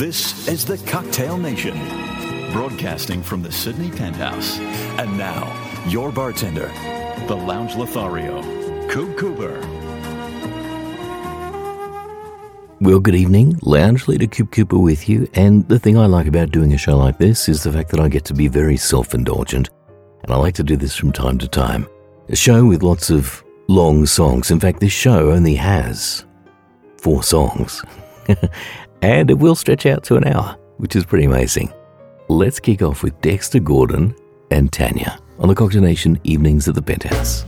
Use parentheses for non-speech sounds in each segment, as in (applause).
This is the Cocktail Nation, broadcasting from the Sydney Penthouse. And now, your bartender, the Lounge Lothario, Coop Cooper. Well, good evening. Lounge leader Coop Cooper with you. And the thing I like about doing a show like this is the fact that I get to be very self indulgent. And I like to do this from time to time. A show with lots of long songs. In fact, this show only has four songs. (laughs) and it will stretch out to an hour, which is pretty amazing. Let's kick off with Dexter Gordon and Tanya on the Cocktail Nation Evenings at the Penthouse.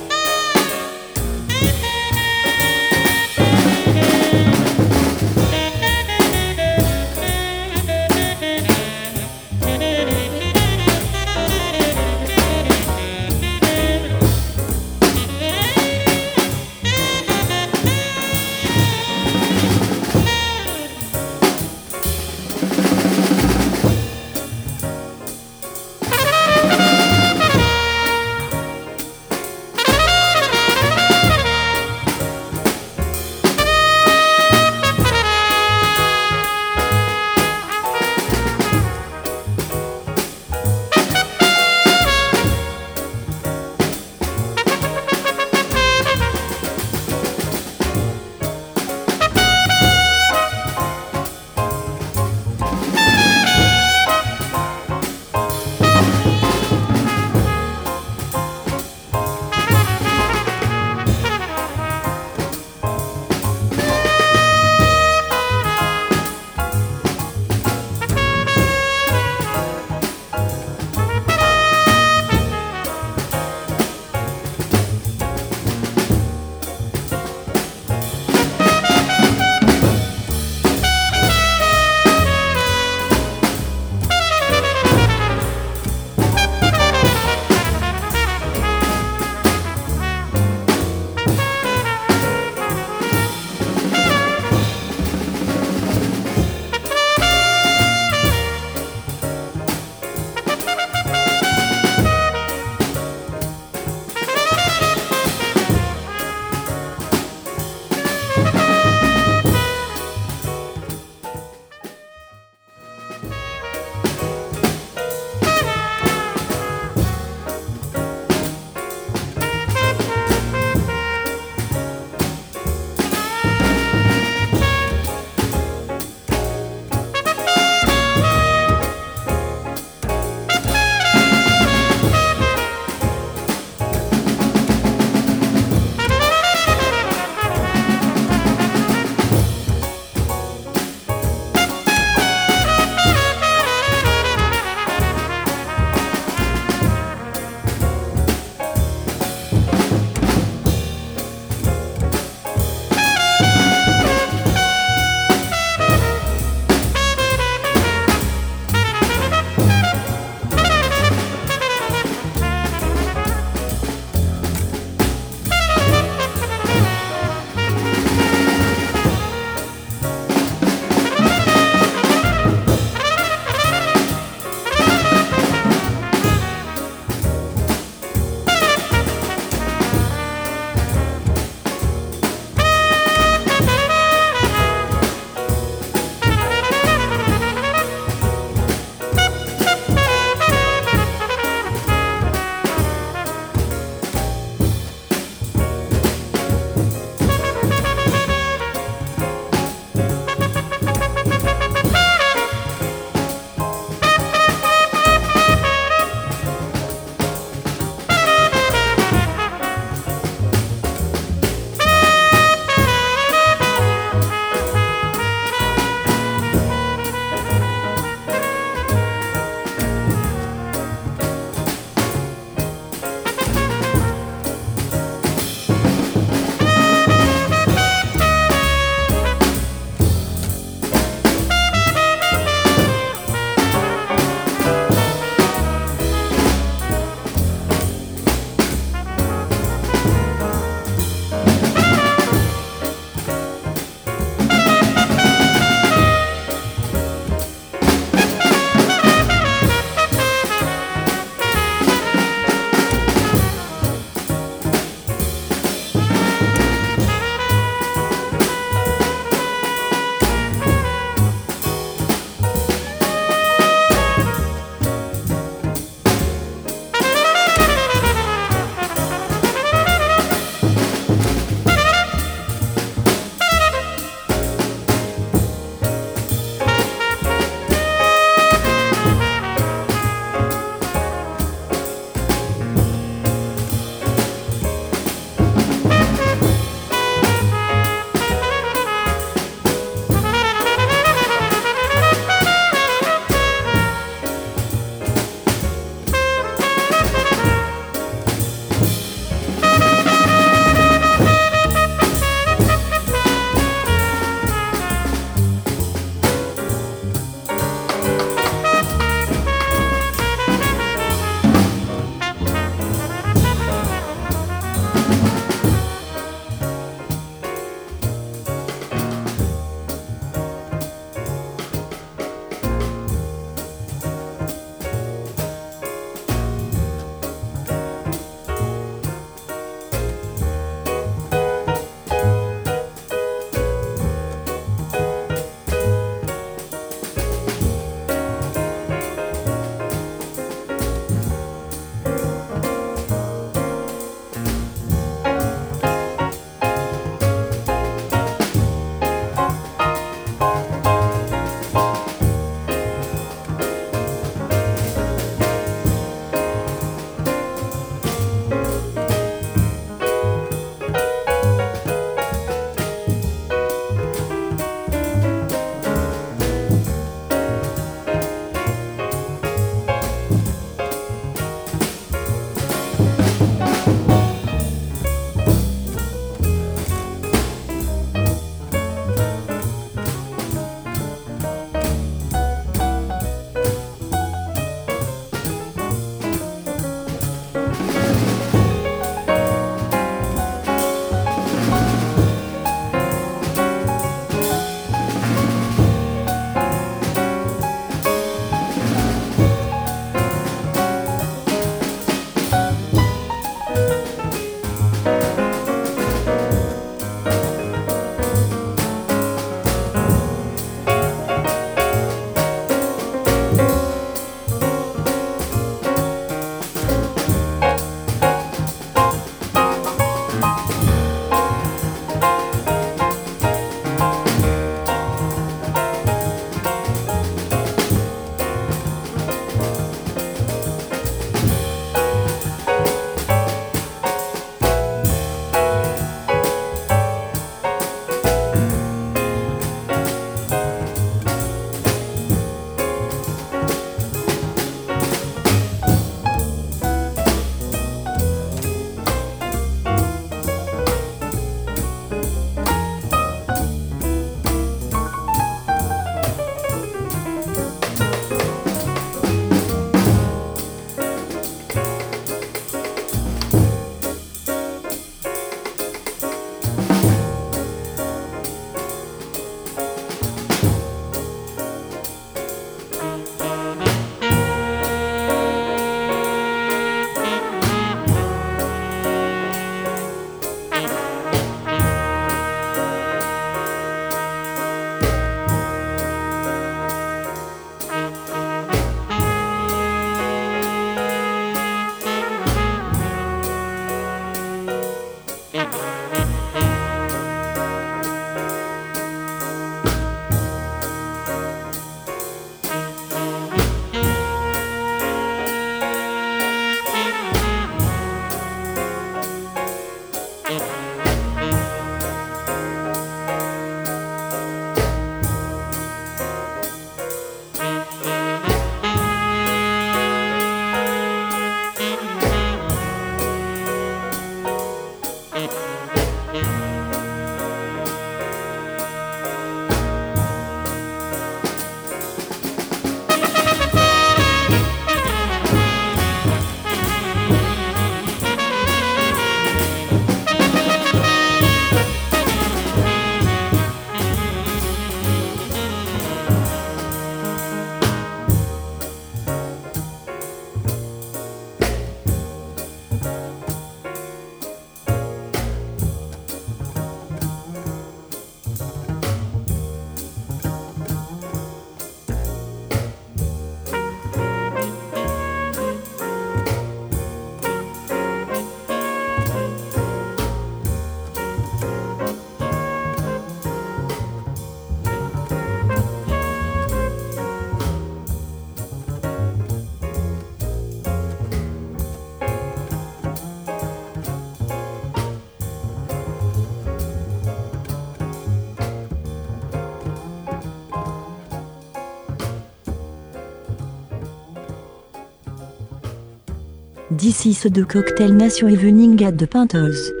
D'ici ce de Cocktail Nation Evening at de Pintles.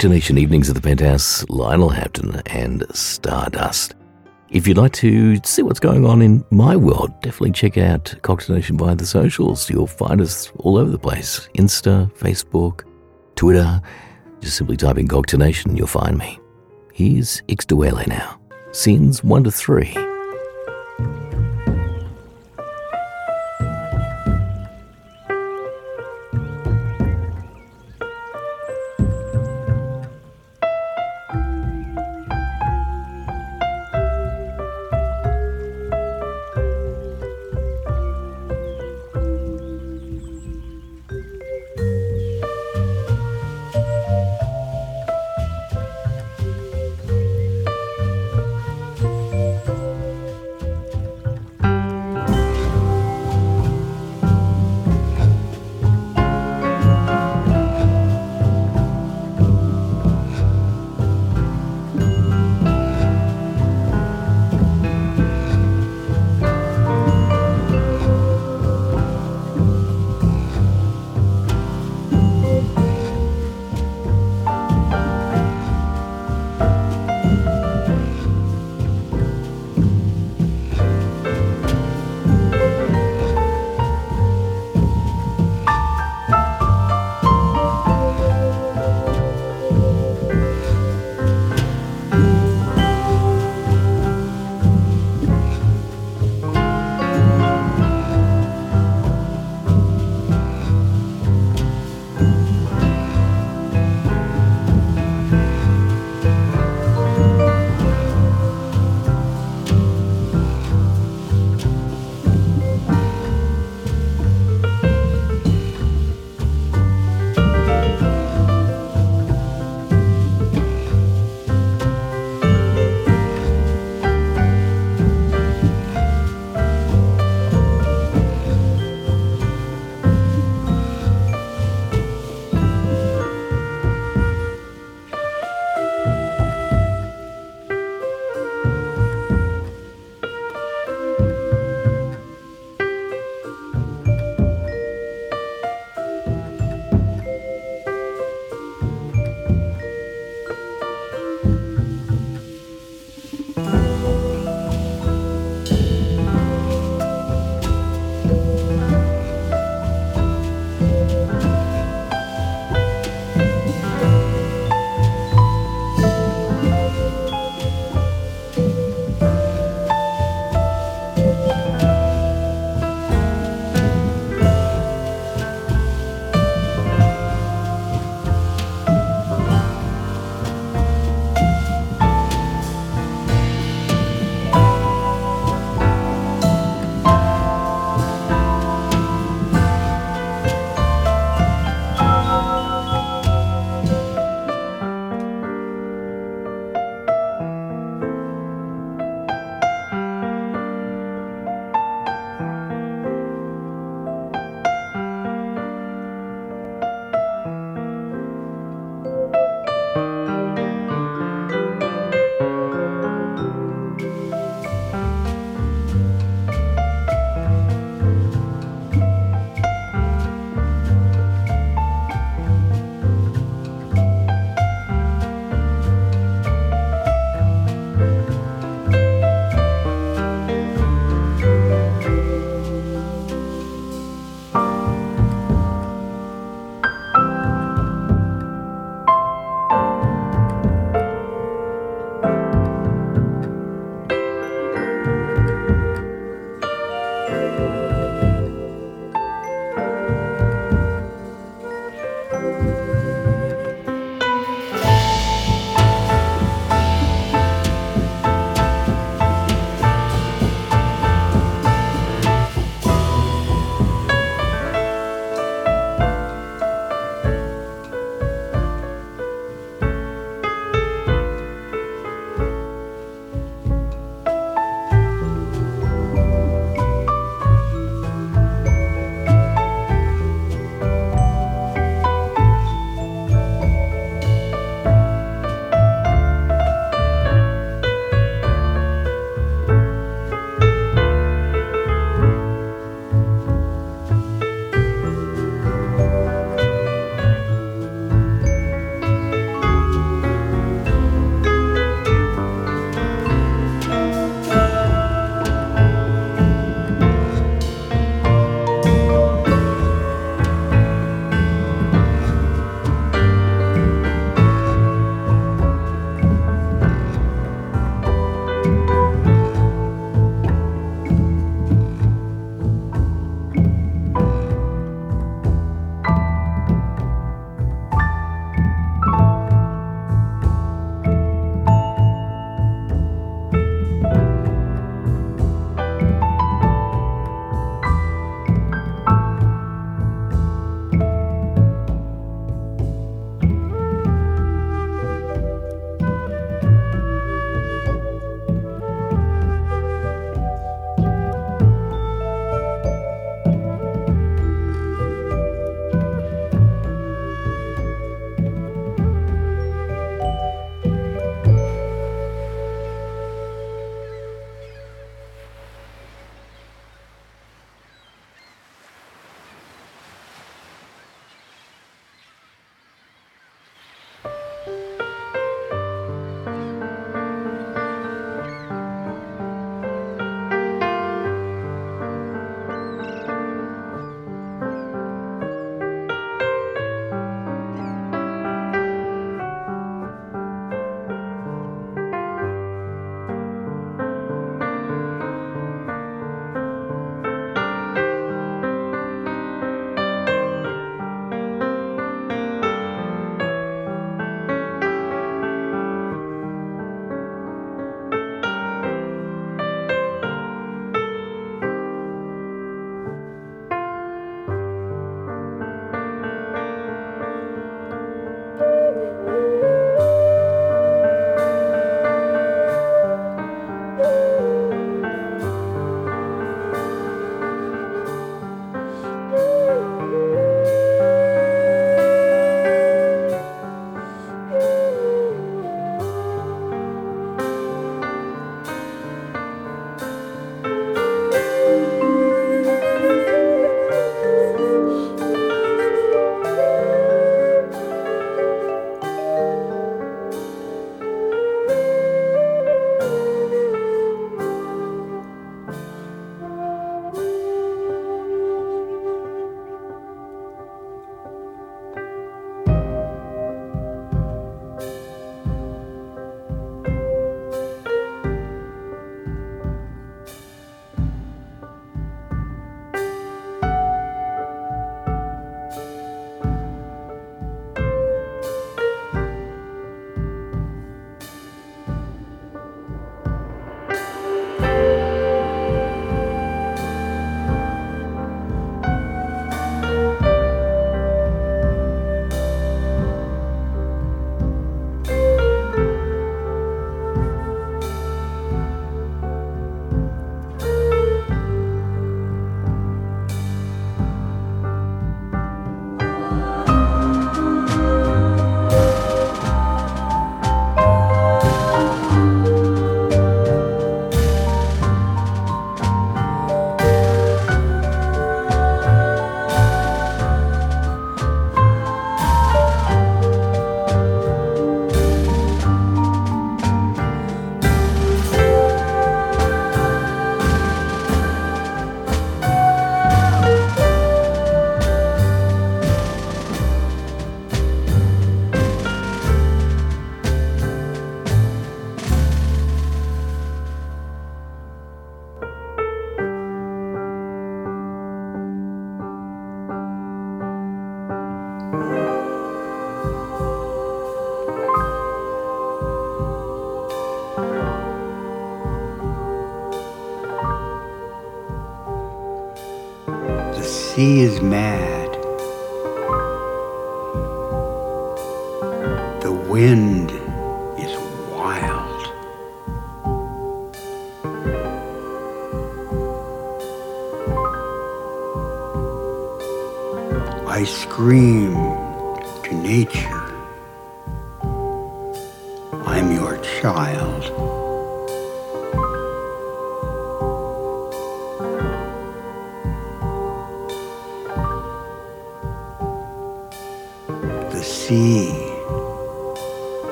Cocktail Nation Evenings at the Penthouse, Lionel Hampton and Stardust. If you'd like to see what's going on in my world, definitely check out Cocktail Nation via the socials. You'll find us all over the place Insta, Facebook, Twitter. Just simply type in Cocktail Nation you'll find me. Here's Ixtuele now. Scenes 1 to 3. Mad.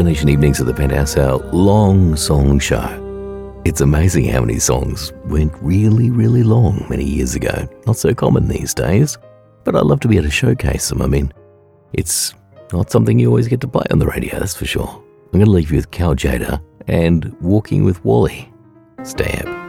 Nation Evenings at the Penthouse, our long song show. It's amazing how many songs went really, really long many years ago. Not so common these days, but I love to be able to showcase them. I mean, it's not something you always get to play on the radio, that's for sure. I'm going to leave you with Cal Tjader and Walking with Wally. Stay up.